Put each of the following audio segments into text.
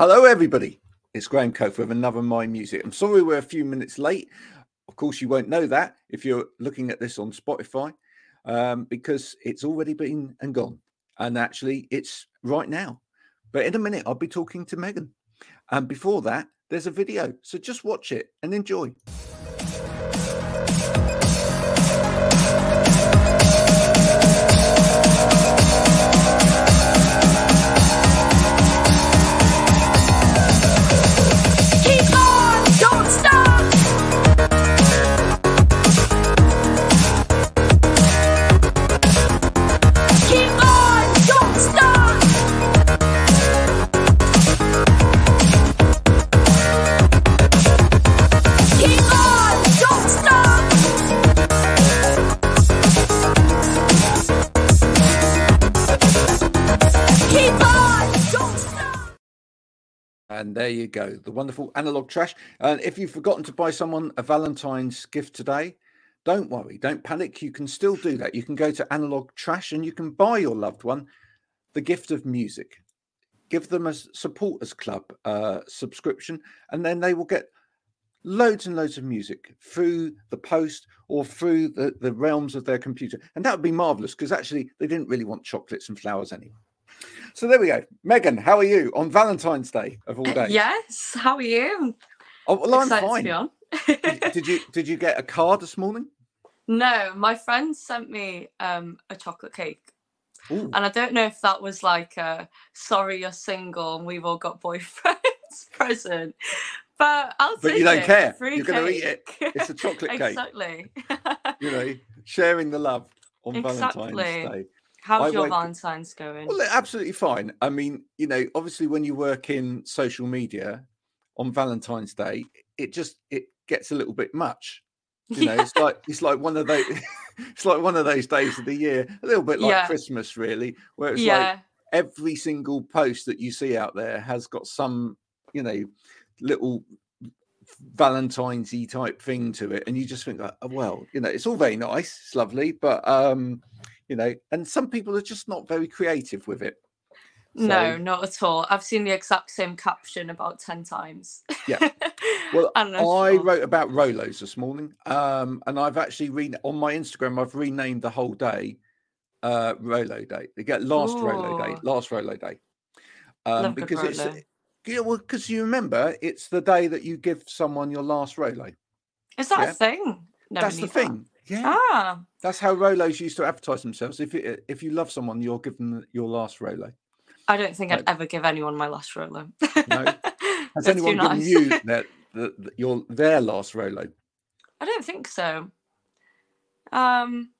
Hello, everybody. It's Graham Coath with another My Music. I'm sorry we're a few minutes late. Of course, you won't know that if you're looking at this on Spotify um, because it's already been and gone. And actually, it's right now. But in a minute, I'll be talking to Megan. And before that, there's a video. So just watch it and enjoy. And there you go, the wonderful analog trash. And if you've forgotten to buy someone a Valentine's gift today, don't worry, don't panic. You can still do that. You can go to analog trash and you can buy your loved one the gift of music. Give them a supporters club uh, subscription, and then they will get loads and loads of music through the post or through the, the realms of their computer. And that would be marvelous because actually they didn't really want chocolates and flowers anyway. So there we go. Megan, how are you on Valentine's Day of all days? Yes. How are you? Oh, well, I'm Excited to fine. be on. did, did you did you get a card this morning? no, my friend sent me um, a chocolate cake, Ooh. and I don't know if that was like a "sorry you're single and we've all got boyfriends" present, but I'll But you don't it. care. Free You're gonna eat it. It's a chocolate cake. exactly. You know, sharing the love on Exactly. Valentine's Day. How's I your Valentine's going? Well, absolutely fine. I mean, you know, obviously when you work in social media on Valentine's Day, it just it gets a little bit much. You know, Yeah. it's like it's like one of those it's like one of those days of the year, a little bit like Yeah. Christmas, really, where it's like every single post that you see out there has got some, you know, little Valentine's y type thing to it. And you just think, like, oh, well, you know, it's all very nice, it's lovely, but um, you know, and some people are just not very creative with it. no, not at all. I've seen the exact same caption about ten times. Yeah. Well, I I sure. wrote about Rolos this morning, um, and I've actually re- on my Instagram. I've renamed the whole day uh, Rolo Day. They get last Rolo Day, last Rolo Day, um, Love because it's yeah, well, because you remember it's the day that you give someone your last Rolo. Is that yeah. a thing? Never That's the that. thing. Yeah, Ah, that's how Rolos used to advertise themselves. If it, if you love someone, you're giving them your last Rolo. I don't think I'd ever give anyone my last Rolo. No. Has anyone given nice. you their, the, the, your their last Rolo? I don't think so. Um,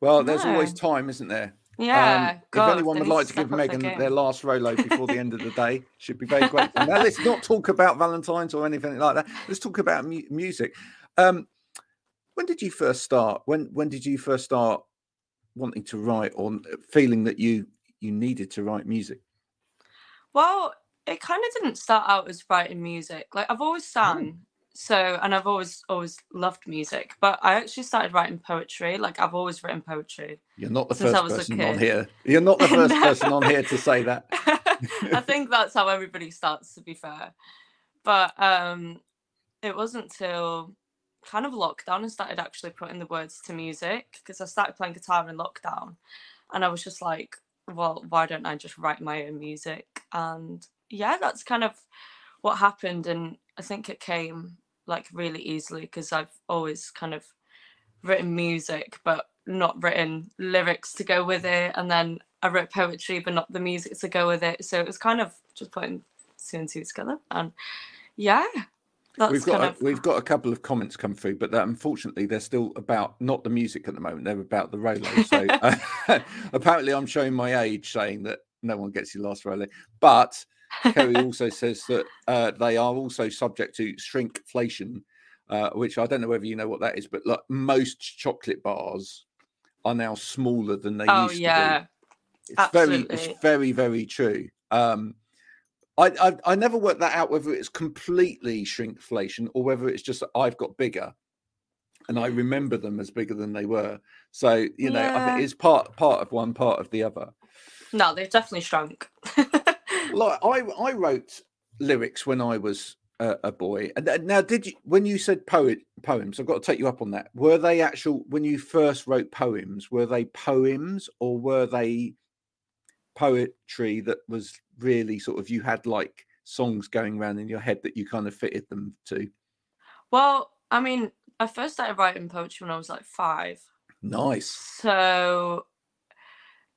Well, there's always time, isn't there? yeah. Um, God, if anyone would like to give Megan their last Rolo before the end of the day, should be very grateful. now, let's not talk about Valentine's or anything like that. Let's talk about mu- music. Um, when did you first start? When when did you first start wanting to write or feeling that you you needed to write music? Well, it kind of didn't start out as writing music. Like I've always sang, so and I've always always loved music. But I actually started writing poetry. Like I've always written poetry. You're not the first person on here. You're not the first No. person on here to say that. I think that's how everybody starts, to be fair. But um, it wasn't till kind of lockdown I started actually putting the words to music because I started playing guitar in lockdown, and I was just like, well, why don't I just write my own music? And yeah, that's kind of what happened, and I think it came like really easily because I've always kind of written music, but not written lyrics to go with it. And then I wrote poetry, but not the music to go with it. So it was kind of just putting two and two together. And yeah, that's we've got a, of we've got a couple of comments come through, but that, unfortunately they're still about not the music at the moment. They're about the Rolo. So uh, apparently, I'm showing my age, saying that no one gets your last Rolo. But Kerry also says that uh, they are also subject to shrinkflation, uh, which I don't know whether you know what that is, but like most chocolate bars are now smaller than they oh used to be. It's very, absolutely. it's very, very true. Um, I, I I never worked that out whether it's completely shrinkflation or whether it's just that I've got bigger, and I mm. remember them as bigger than they were. So you know, I think it's part part of one, part of the other. no, they've definitely shrunk. Like I I wrote lyrics when I was a, a boy. And now, did you when you said poet poems? I've got to take you up on that. Were they actual when you first wrote poems? Were they poems or were they poetry that was really sort of you had like songs going around in your head that you kind of fitted them to? Well, I mean, I first started writing poetry when I was like five. Nice. So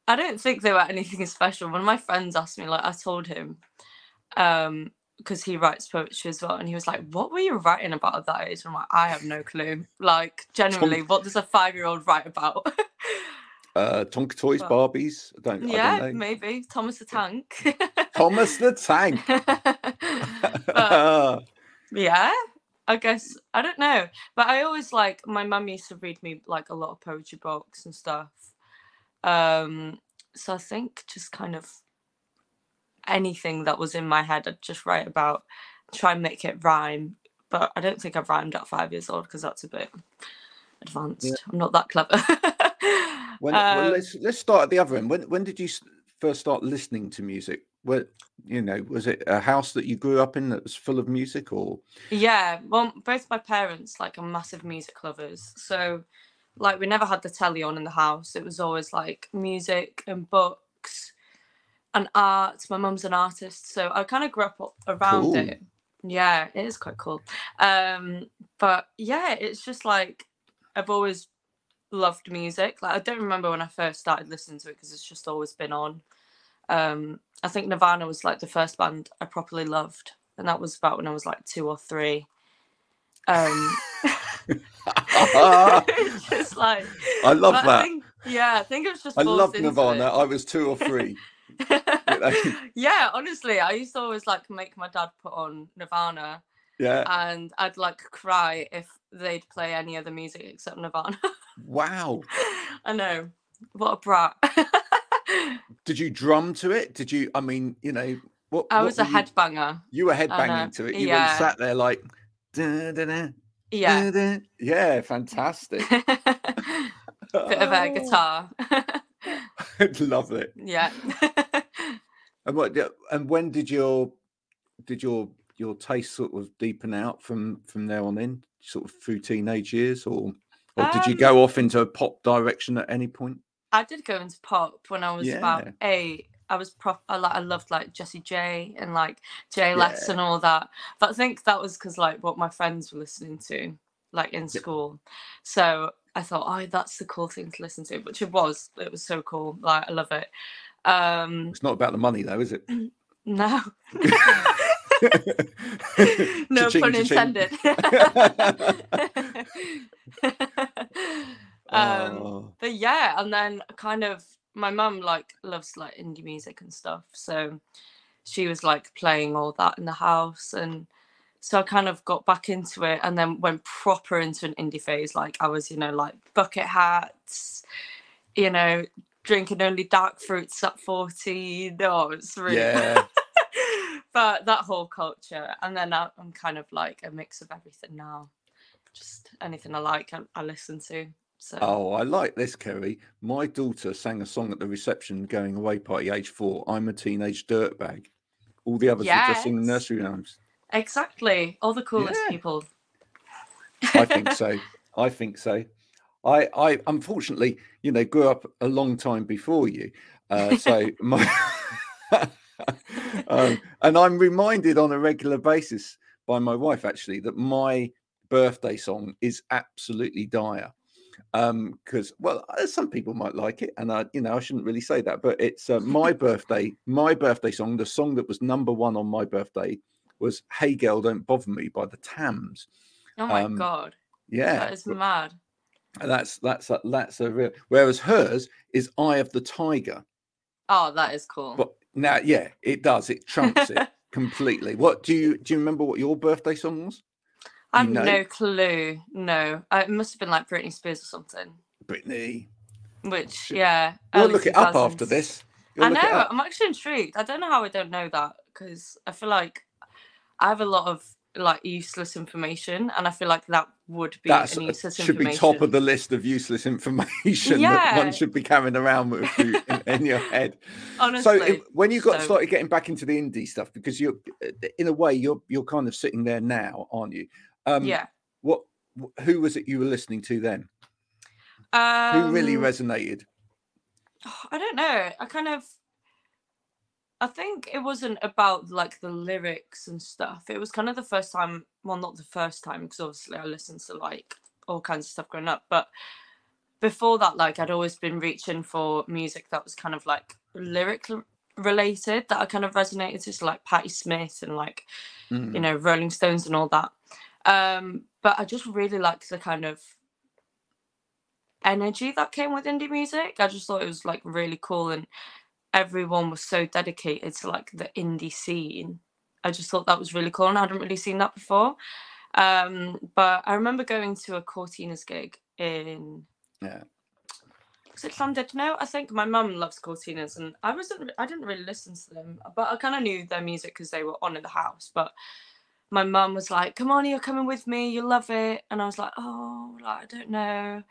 I don't think they were anything special. One of my friends asked me, like, I told him, um, because he writes poetry as well, and he was like, "What were you writing about at that age?" I'm like, "I have no clue. Like, generally, what does a five year old write about?" Uh, Tonka toys, But- Barbies. I don't. I yeah, don't know. maybe Thomas the Tank. Thomas the Tank. but yeah, I guess I don't know. But I always like my mum used to read me like a lot of poetry books and stuff. Um, so I think just kind of anything that was in my head, I'd just write about, try and make it rhyme. But I don't think I've rhymed at five years old because that's a bit advanced. I'm not that clever. When, well, Um, let's let's start at the other end. When when did you first start listening to music? Well, you know, was it a house that you grew up in that was full of music, or Yeah, well, both my parents like are massive music lovers. So, like, we never had the telly on in the house. It was always like music and books and art. My mum's an artist, so I kind of grew up around Cool. it. Yeah, it is quite cool. Um, but yeah, it's just like I've always loved music. Like, I don't remember when I first started listening to it because it's just always been on. Um, I think Nirvana was like the first band I properly loved, and that was about when I was like two or three. Um, just like I love but I that. think- yeah, I think it was just. I love Nirvana. it. I was two or three. yeah, honestly, I used to always like make my dad put on Nirvana, Yeah. and I'd like cry if they'd play any other music except Nirvana. Wow. I know, what a brat. Did you drum to it? Did you? I mean, you know, what? I what was a were you- headbanger. You were headbanging know, to it. You yeah. weren't sat there like. "Da, da, da, Yeah, da, da." Yeah, fantastic. bit of a guitar. I'd love it. yeah. And what? And when did your did your your taste sort of deepen out from from there on in, sort of through teenage years, or or did you Um, go off into a pop direction at any point? I did go into pop when I was about eight. I was prop. I like. I loved like Jessie J and like Jay Les Yeah. and all that. But I think that was because like what my friends were listening to, like in school. So I thought, oh, that's the cool thing to listen to, which it was. It was so cool. Like I love it. Um, It's not about the money though, is it? no, no Cha-ching, pun cha-ching. intended. um, Oh, but yeah and then kind of my mum like loves like indie music and stuff so she was like playing all that in the house and so i kind of got back into it and then went proper into an indie phase like i was you know like bucket hats you know drinking only dark fruits at 14 no it's really yeah. but that whole culture and then i'm kind of like a mix of everything now just anything i like i, I listen to so Oh, I like this, Kerry. My daughter sang a song at the reception going away party, age four. I'm a teenage dirtbag. All the others were just singing Yes. nursery rhymes. Exactly. All the coolest Yeah. people. I think so. I think so. I, I unfortunately, you know, grew up a long time before you. Uh, so my, um, and I'm reminded on a regular basis by my wife actually that my birthday song is absolutely dire. Um, because well, uh, some people might like it, and I, you know, I shouldn't really say that, but it's uh, my birthday. My birthday song, the song that was number one on my birthday, was "Hey Girl, Don't Bother Me" by the Tams. Oh my Um, god. Yeah, That is mad. and that's that's a, that's a real. Whereas hers is "Eye of the Tiger." Oh, that is cool. But now, yeah, it does. It trumps it completely. What do you do? You remember what your birthday song was? I have know? no clue. No. Uh, It must have been like Britney Spears or something. Britney. Which, yeah. Early look it up after this. You'll I know. I'm actually intrigued. I don't know how I don't know that because I feel like I have a lot of like useless information, and I feel like that would be That's uh, useless should be top of the list of useless information that one should be carrying around with you in, in your head. Honestly, so if, when you got so- started getting back into the indie stuff, because you're in a way you're you're kind of sitting there now, aren't you? Um, yeah. What who was it you were listening to then? Um, Who really resonated? I don't know. I kind of I think it wasn't about like the lyrics and stuff. It was kind of the first time, well not the first time because obviously I listened to like all kinds of stuff growing up, but before that like I'd always been reaching for music that was kind of like lyric related that I kind of resonated to so like Patti Smith and like Mm. you know Rolling Stones and all that. Um but I just really liked the kind of energy that came with indie music. I just thought it was like really cool and everyone was so dedicated to like the indie scene. I just thought that was really cool and I hadn't really seen that before. Um, but I remember going to a Courteeners gig in Yeah. was it Llandudno? I think my mum loves Courteeners and I wasn't I didn't really listen to them, but I kind of knew their music because they were on in the house. But my mum was like, "Come on, you're coming with me. You'll love it," and I was like, "Oh, like, I don't know."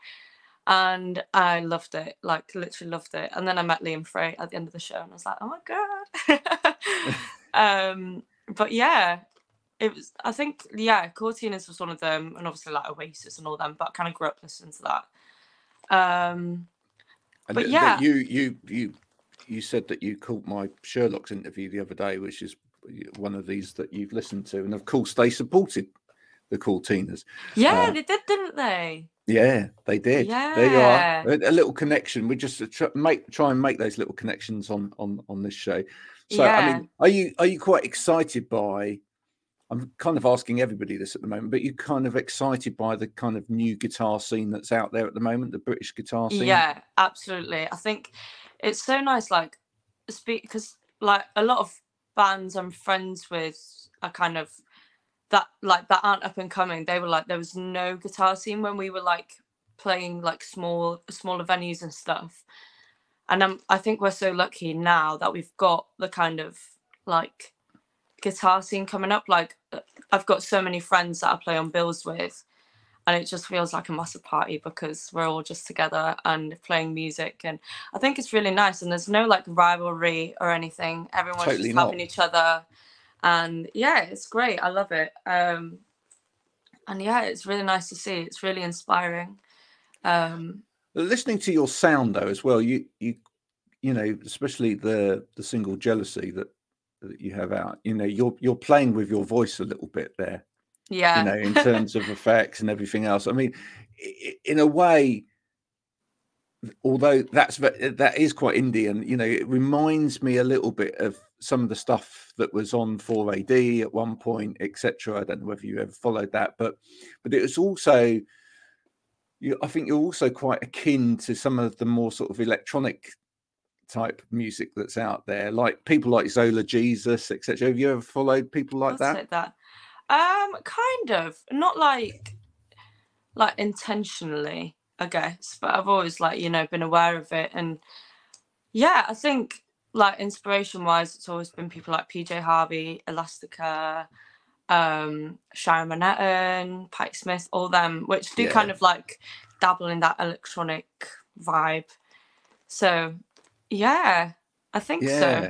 And I loved it, like literally loved it. And then I met Liam Fray at the end of the show, and I was like, "Oh my god!" um, but yeah, it was. I think yeah, Courteeners was one of them, and obviously like Oasis and all them. But I kind of grew up listening to that. Um, And But th- yeah. you you you you said that you caught my Sherlock's interview the other day, which is one of these that you've listened to, and of course they supported the Courteeners. yeah, Uh, they did, didn't they? Yeah, they did. There you are. A, little connection. We just uh, tr- make try and make those little connections on on on this show. So I mean, are you are you quite excited by? I'm kind of asking everybody this at the moment, but you're kind of excited by the kind of new guitar scene that's out there at the moment, the British guitar scene. Yeah, absolutely. I think it's so nice, like, speak because like a lot of bands I'm friends with are kind of that like that aren't up and coming. They were like there was no guitar scene when we were like playing like small smaller venues and stuff. And um, I think we're so lucky now that we've got the kind of like guitar scene coming up. Like uh, I've got so many friends that I play on bills with, and it just feels like a massive party because we're all just together and playing music. And I think it's really nice. And there's no like rivalry or anything. Everyone's Totally just not. helping each other, and yeah, it's great. I love it. Um, and yeah, it's really nice to see. It's really inspiring. Um, listening to your sound though as well you you you know especially the the single jealousy that that you have out you know you're you're playing with your voice a little bit there yeah. you know in terms of effects and everything else i mean in a way although that's eh, that is quite indian you know it reminds me a little bit of some of the stuff that was on 4AD at one point etc i don't know whether you ever followed that but but it was also you, I think you're also quite akin to some of the more sort of electronic type music that's out there, like people like Zola Jesus, etc. Have you ever followed people like I'll that? that. Um, kind of. Not like like intentionally, I guess, but I've always like, you know, been aware of it. And yeah, I think like inspiration wise, it's always been people like PJ Harvey, Elastica, um, Sharon Manhattan, Patti Smith, all them, which do Yeah. kind of like dabble in that electronic vibe. So yeah, I think Yeah, so.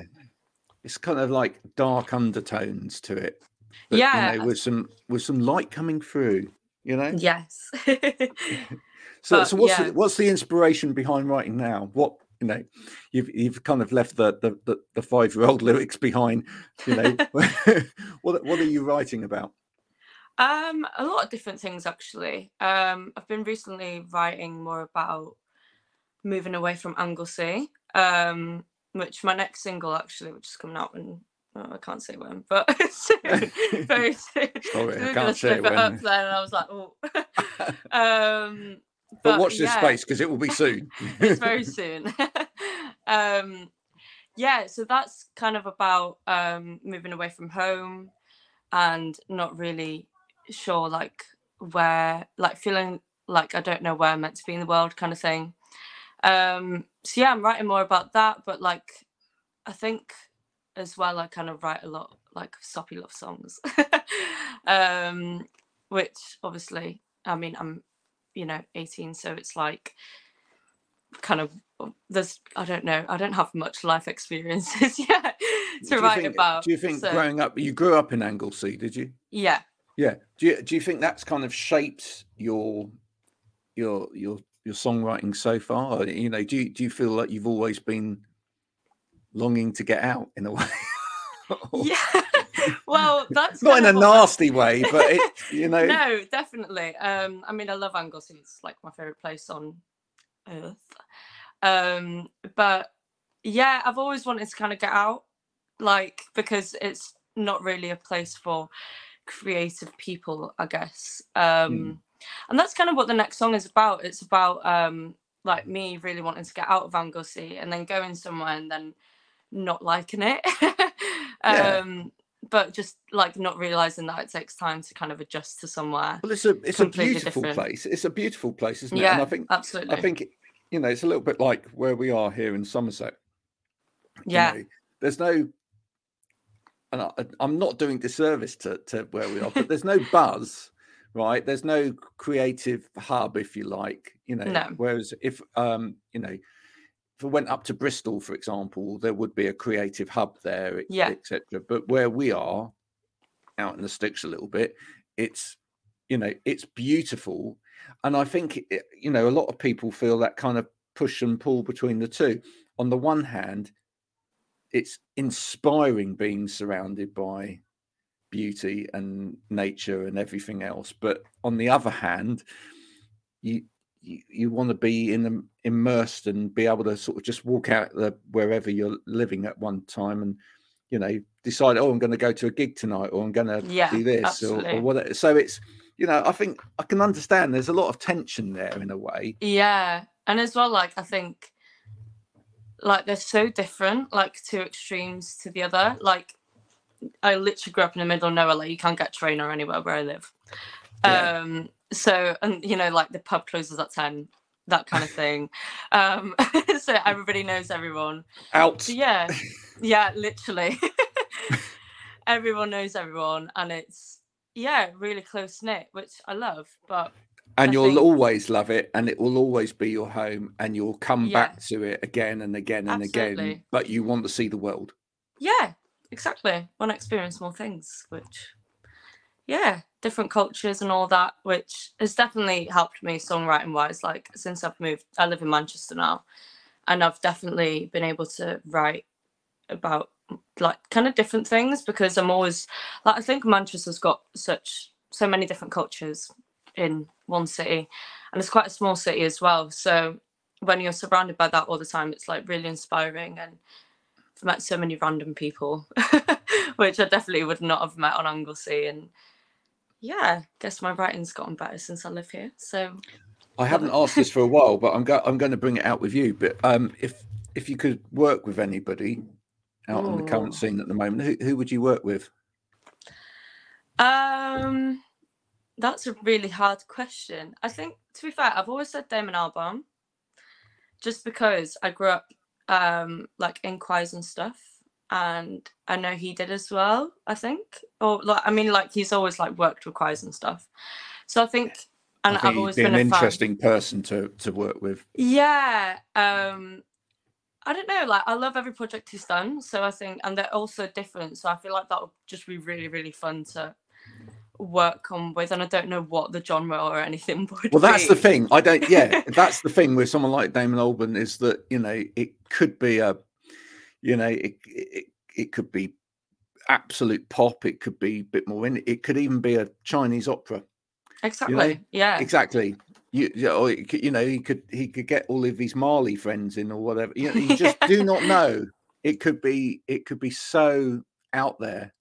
it's kind of like dark undertones to it. But, Yeah, you know, with some with some light coming through. You know. Yes. So, but, so what's yeah. the, what's the inspiration behind writing now? What you know, you've you've kind of left the the, the, the five year old lyrics behind. You know, what what are you writing about? Um, a lot of different things actually. Um, I've been recently writing more about moving away from Anglesey. Um, which my next single actually, which is coming out in oh, I can't say when, but soon, very soon. Sorry, I can't say it up when. then, and I was like, oh. um, But, watch this yeah space because it will be soon. it's very soon. um, yeah, so that's kind of about um, moving away from home and not really sure, like where, like feeling like I don't know where I'm meant to be in the world, kind of thing. Um, so yeah, I'm writing more about that, but like I think as well, I kind of write a lot like soppy love songs. um, which obviously, I mean, I'm, you know, 18, so it's like kind of there's I don't know, I don't have much life experiences yet to write think, about. do you think so- growing up, you grew up in Anglesey, did you? yeah, Yeah. Do you do you think that's kind of shaped your your your your songwriting so far? You know, do you do you feel like you've always been longing to get out in a way? Yeah. well, that's Not in a of what my- nasty way, but it, you know, no, definitely. Um, I mean, I love Anglesey. It's like my favorite place on earth. Um, but yeah, I've always wanted to kind of get out, like because it's not really a place for creative people, I guess. Um, and that's kind of what the next song is about. It's about um, like me really wanting to get out of Anglesey and then going somewhere and then not liking it. Yeah. um, but just like not realizing that it takes time to kind of adjust to somewhere. well, it's a it's a beautiful different. place. It's a beautiful place, isn't it? Yeah, And I think absolutely. I think you know it's a little bit like where we are here in Somerset. you yeah, know, there's no and I, i'm not doing disservice to, to where we are but there's no buzz right there's no creative hub if you like you know No. whereas if um you know if I went up to Bristol, for example, there would be a creative hub there, Yeah. etc. But where we are, out in the sticks a little bit, it's you know it's beautiful, and I think it, you know a lot of people feel that kind of push and pull between the two. On the one hand, it's inspiring being surrounded by beauty and nature and everything else, but on the other hand, you you, you want to be in them immersed and be able to sort of just walk out the wherever you're living at one time and you know decide oh i'm going to go to a gig tonight or i'm going to Yeah, do this or, or whatever so it's you know i think i can understand there's a lot of tension there in a way yeah, and as well, like I think, like they're so different, like two extremes to the other. Like I literally grew up in the middle of nowhere. Like you can't get train or anywhere where I live. Yeah. Um. So and you know, like the pub closes at ten, that kind of thing. um. so everybody knows everyone. out So yeah, yeah, literally. everyone knows everyone, and it's yeah, really close knit, which I love. But and I you'll think- always love it and it will always be your home and you'll come Yeah. back to it again and again and again but you want to see the world yeah, exactly. Want to experience more things, which yeah, different cultures and all that, which has definitely helped me songwriting wise. Like since I've moved, I live in Manchester now, and I've definitely been able to write about like kind of different things because I'm always like I think Manchester's got such so many different cultures in one city, and it's quite a small city as well. So when you're surrounded by that all the time, it's like really inspiring and I've met so many random people, which I definitely would not have met on Anglesey. And yeah, guess my writing's gotten better since I live here. So I haven't asked this for a while, but I'm go- I'm going to bring it out with you. But um, if if you could work with anybody out on the current scene at the moment, who who would you work with? um that's a really hard question. I think to be fair, I've always said Damon Albarn just because I grew up um like in choirs and stuff. And I know he did as well, I think. Or like I mean like he's always like worked with choirs and stuff. So I think and I I've always be been an a fan. interesting person to to work with. Yeah. Um I don't know, like I love every project he's done. So I think and they're also different. So I feel like that would just be really, really fun to work on with. And I don't know what the genre or anything would Well, that's the thing. I don't. Yeah, that's the thing with someone like Damon Albarn is that you know it could be a, you know, it it, it could be absolute pop. It could be a bit more in. It could even be a Chinese opera. Exactly. yeah. Exactly. You, you know, or it could- you know, he could he could get all of his Mali friends in or whatever. You, know, you just do not know. It could be it could be so out there.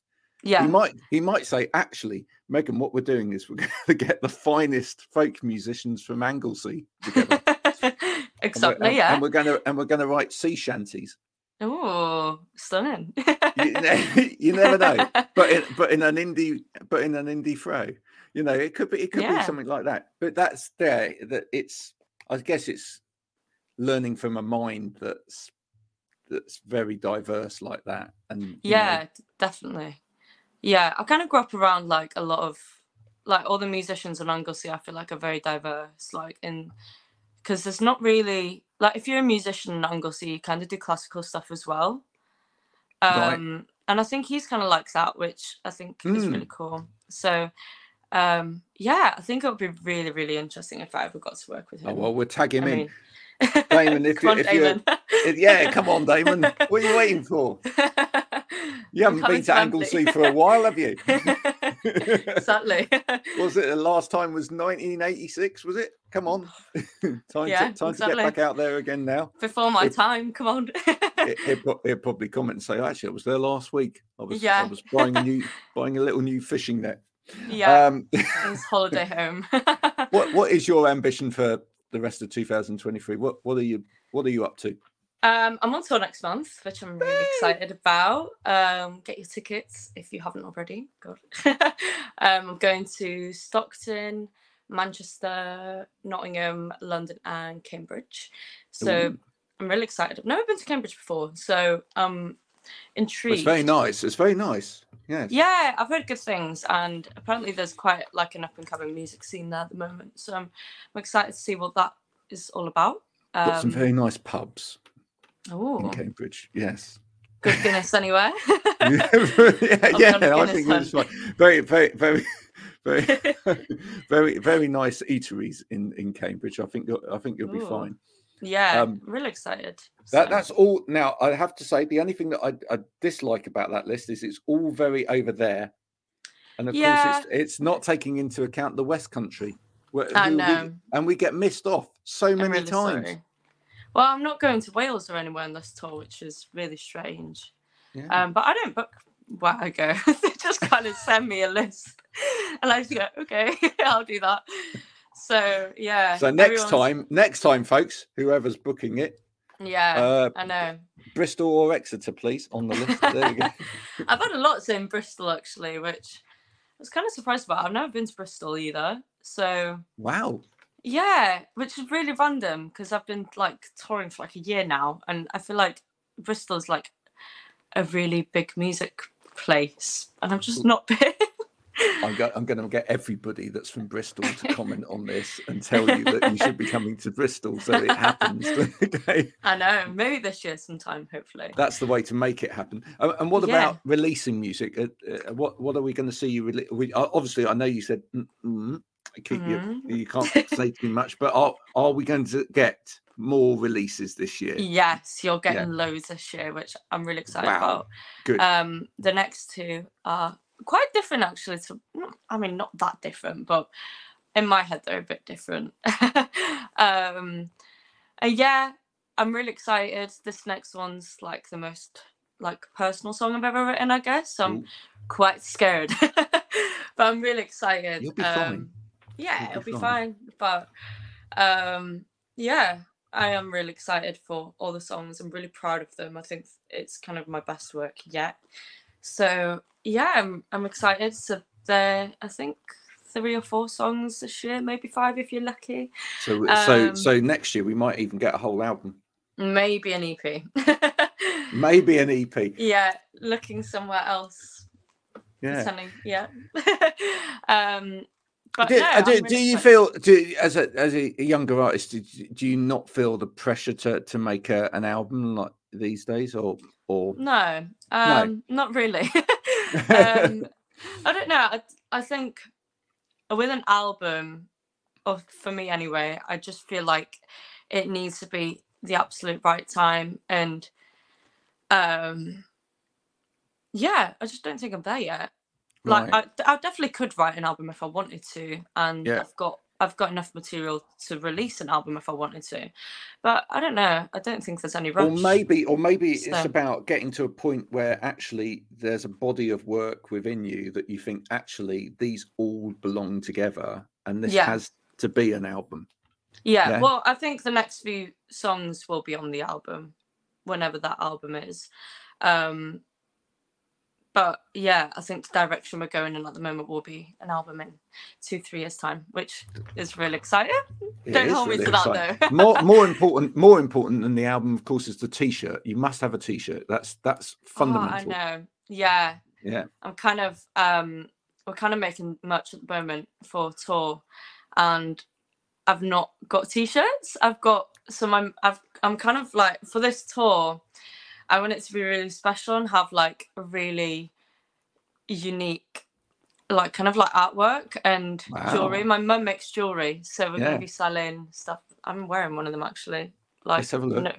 yeah. He might he might say, actually, Megan, what we're doing is we're going to get the finest folk musicians from Anglesey together. exactly, and, yeah. And we're going to and we're going to write sea shanties. Oh, stunning. You, you never know. But in, but in an indie but in an indie throw, you know, it could be it could be something like that. But that's there that it's I guess it's learning from a mind that's that's very diverse like that. And you know, yeah, definitely. yeah, I kind of grew up around like a lot of like all the musicians in Anglesey. I feel like are very diverse, like in because there's not really like if you're a musician in Anglesey, you kind of do classical stuff as well. Right. Um, and I think he's kind of likes that, which I think is Mm. really cool. So, um, yeah, I think it would be really, really interesting if I ever got to work with him. Oh well, we'll tag him I in. mean, Damon, if you- on, if you're- Damon. If- yeah, come on, Damon. What are you waiting for? You haven't been to to Anglesey for a while, have you? exactly. was it the last time was 1986? Was it? Come on, time Yeah, to time to get back out there again now. Before my It- time, come on. It, it'd probably comment and say, actually, I was there last week. I was I was buying a new buying a little new fishing net. yeah, Um, his holiday home. what what is your ambition for the rest of 2023? What what are you what are you up to? Um, I'm on tour next month, which I'm really excited about. Um, get your tickets if you haven't already. God. um, I'm going to Stockton, Manchester, Nottingham, London, and Cambridge. So Ooh. I'm really excited. I've never been to Cambridge before, so I'm intrigued. It's very nice. It's very nice. Yes. Yeah, I've heard good things, and apparently there's quite like an up and coming music scene there at the moment. So I'm, I'm excited to see what that is all about. Got some Um, very nice pubs in oh, Cambridge. Yes. good Guinness anywhere. yeah, I've yeah, a I think hunt. fine. Very, very, very, very, very, very nice eateries in in Cambridge. I think you'll, I think you'll be fine. yeah, Um, really excited. That that's all. Now I have to say the only thing that I, I dislike about that list is it's all very over there, and of Yeah. course it's it's not taking into account the West Country. where- I who we- know. and we get missed off so many really times. sorry. Well, I'm not going to Wales or anywhere on this tour, which is really strange. Yeah. Um, but I don't book where I go. they just kind of send me a list, and I just go, okay, I'll do that. So yeah. so next everyone's- time, next time, folks, whoever's booking it, Yeah, uh, I know. Bristol or Exeter, please, on the list. There you go. I've had a lot in Bristol actually, which I was kind of surprised about. I've never been to Bristol either. So Wow. yeah, which is really random because I've been like touring for like a year now, and I feel like Bristol's like a really big music place, and I've just not been. I'm, go- I'm going to get everybody that's from Bristol to comment on this and tell you that you should be coming to Bristol so it happens. okay. I know, maybe this year sometime, hopefully. That's the way to make it happen. And what Yeah. about releasing music? Uh, uh, what What are we going to see you release? We, uh, obviously, I know you said mm, mm, keep Mhm. you, you can't say too much, but are are we going to get more releases this year? Yes, you're Yeah. getting loads this year, which I'm really excited Wow. about. Good. Um, the next two are quite different, actually. To not- I mean, not that different, but in my head they're a bit different. um, and yeah, I'm really excited. This next one's like the most like personal song I've ever written, I guess. So I'm Ooh. quite scared, but I'm really excited. You'll be fine. Um, yeah, You'll it'll be be fine. fine. But um, yeah, I am really excited for all the songs. I'm really proud of them. I think it's kind of my best work yet. So yeah, I'm I'm excited. So there, I think three or four songs this year, maybe five if you're lucky. So so um, so next year we might even get a whole album, Maybe an EP. maybe an EP. yeah, looking somewhere else. Yeah. Yeah. um, but Do, no, uh, do, really do you feel do, as a as a younger artist do, do you not feel the pressure to to make a, an album like these days or or No, um, not really. um, I don't know. I, I think with an album, or for me anyway, I just feel like it needs to be the absolute right time, and um, yeah, I just don't think I'm there yet. Like, Right. I, I definitely could write an album if I wanted to, and Yeah. I've got I've got enough material to release an album if I wanted to, but I don't know. I don't think there's any rush. or maybe or maybe it's about getting to a point where actually there's a body of work within you that you think actually these all belong together and this Yeah. has to be an album Yeah, Yeah. well, I think the next few songs will be on the album, whenever that album is. Um, but yeah, I think the direction we're going in at the moment will be an album in two, three years' time, which is really exciting. It Don't hold me really to that, exciting. though. more more important more important than the album of course is the t-shirt you must have a t-shirt that's that's Oh, I know. Yeah. Yeah. I'm kind of um we're kind of making merch at the moment for tour and I've not got t-shirts. I've got some I'm I've I'm kind of like for this tour, I want it to be really special and have like a really unique like kind of like artwork and jewelry. My mum makes jewelry, so we're Yeah. gonna be selling stuff. I'm wearing one of them actually. Like Let's have a look. no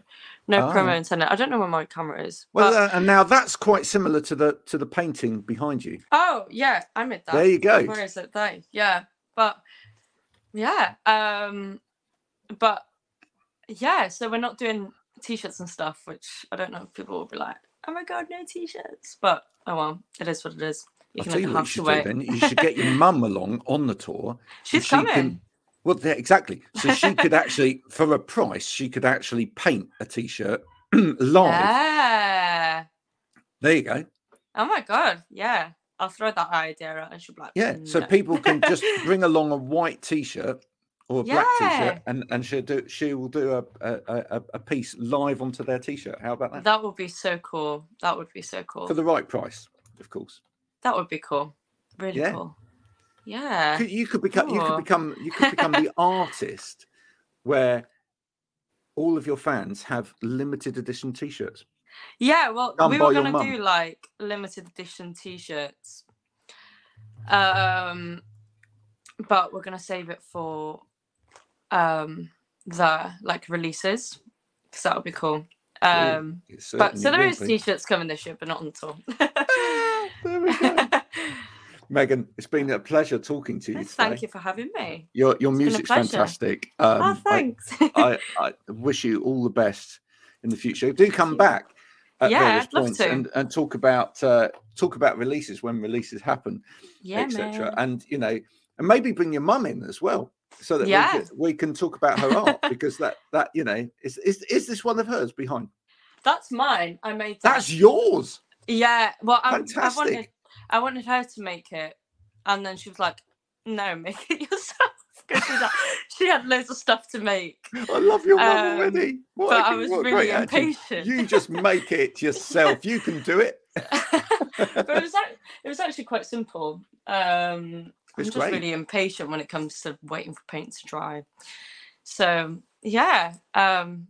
no Oh. promo intended. I don't know where my camera is. Well, but- uh, and now that's quite similar to the to the painting behind you. Oh yeah, I made that. There you go. Where is it? There. Yeah, but yeah, um, but yeah. So we're not doing t-shirts and stuff, which I don't know if people will be like, "Oh my god, no t-shirts!" But oh well, it is what it is. You I'll can tell you what you should do then. You should get your mum along on the tour. She's she coming. can- Well, yeah, exactly. So she could actually, for a price, she could actually paint a t-shirt live. Yeah. There you go. Oh my god. Yeah. I'll throw that idea out, and she'll be like, Yeah. So people can just bring along a white t-shirt or a black Yeah. t-shirt, and and she'll do she will do a a, a, piece live onto their t-shirt. How about that? That would be so cool. That would be so cool. For the right price, of course. That would be cool. Really Yeah. cool. Yeah. You could become you could become you could become the artist where all of your fans have limited edition t-shirts. Yeah, well, Done we were gonna do like limited edition t-shirts. Um but we're gonna save it for um the like releases because that would be cool. Um It but so there is be. t-shirts coming this year, but not on tour. Ah, there we go. Megan, it's been a pleasure talking to you today. Thank you for having me. Your your It's music's fantastic. oh, Um, I, thanks. I, I wish you all the best in the future. Do come back at Yeah, various I'd love points to. and, and talk about uh, talk about releases when releases happen, yeah, etc. And you know, and maybe bring your mum in as well, so that Yeah. we, can, we can talk about her art because that that you know is is is this one of hers behind? That's mine. I made that. That's yours. Yeah, well, I, I wanted I wanted her to make it, and then she was like, "No, make it yourself." Because she, had- she had loads of stuff to make, I love your mum Um, already. What but a- I was really great attitude. impatient. You just make it yourself. You can do it. but it was it was actually quite simple. Um, I'm just great. really impatient when it comes to waiting for paint to dry. So yeah, um,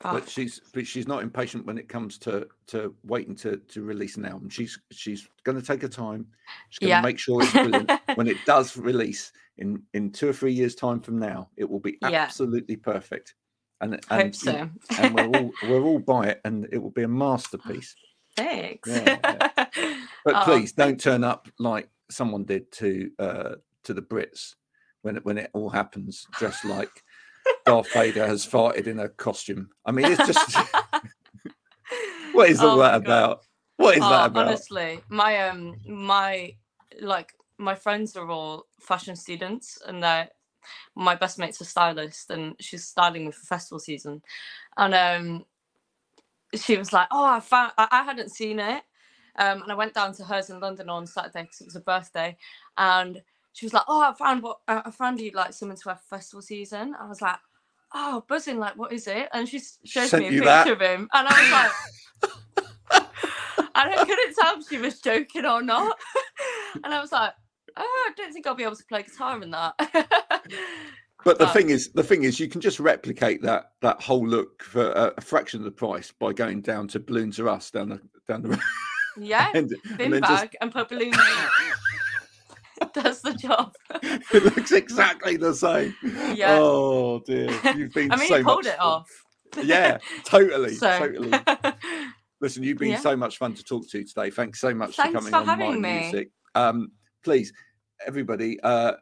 but but she's but she's not impatient when it comes to to waiting to to release an album. She's she's going to take her time. She's going to Yeah. make sure it's brilliant when it does release in in two or three years time from now. It will be Yeah. absolutely perfect. And and, hope so. and we're all we'll all buy it, and it will be a masterpiece. Thanks. Yeah, But Oh, please don't turn up like someone did to uh to the Brits when it when it all happens, dressed like Darth Vader has farted in a costume. I mean, it's just what is all Oh that about? What is Oh, that about? Honestly, my um my like my friends are all fashion students and they're my best mate's a stylist and she's styling me for festival season. And um she was like, Oh, I found I, I hadn't seen it. Um and I went down to hers in London on Saturday because it was a birthday and she was like, Oh, I found what I I found you like something to wear for festival season. I was like, Oh, buzzing, like what is it? And she s- showed Sent me a picture that? of him and I was like and I couldn't tell if she was joking or not. and I was like, oh, I don't think I'll be able to play guitar in that. But the but- thing is, the thing is, you can just replicate that that whole look for a, fraction of the price by going down to Balloons R Us down the down the road. Yeah, and, bin and bag and put balloons. Does the job. it looks exactly the same. Yeah. Oh dear, you've been I mean, so he pulled much it fun. off. Yeah, totally, So, totally. Listen, you've been Yeah. so much fun to talk to today. Thanks so much Thanks for coming for on my me. music. Um, please, everybody, uh,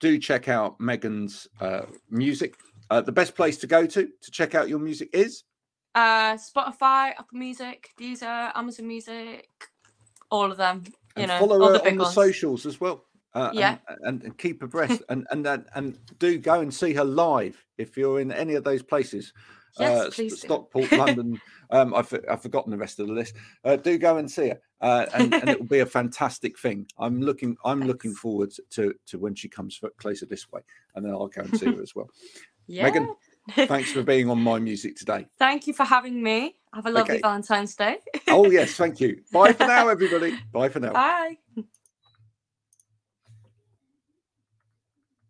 do check out Megan's uh, music. Uh, the best place to go to to check out your music is uh, Spotify, Apple Music, Deezer, Amazon Music, all of them. You and know, follow all her the on the socials as well. Uh, Yeah. and, and keep abreast and and and, and do go and see her live if you're in any of those places. Yes, uh, please. Stockport, London. Um, I've, I've forgotten the rest of the list. Uh, do go and see her, uh, and, and it will be a fantastic thing. I'm looking, I'm looking forward to to when she comes closer this way, and then I'll go and see her as well. Yeah. Megan, Thanks for being on my music today. Thank you for having me. Have a lovely Okay. Valentine's Day. Oh yes, thank you. Bye for now, everybody. Bye for now. Bye.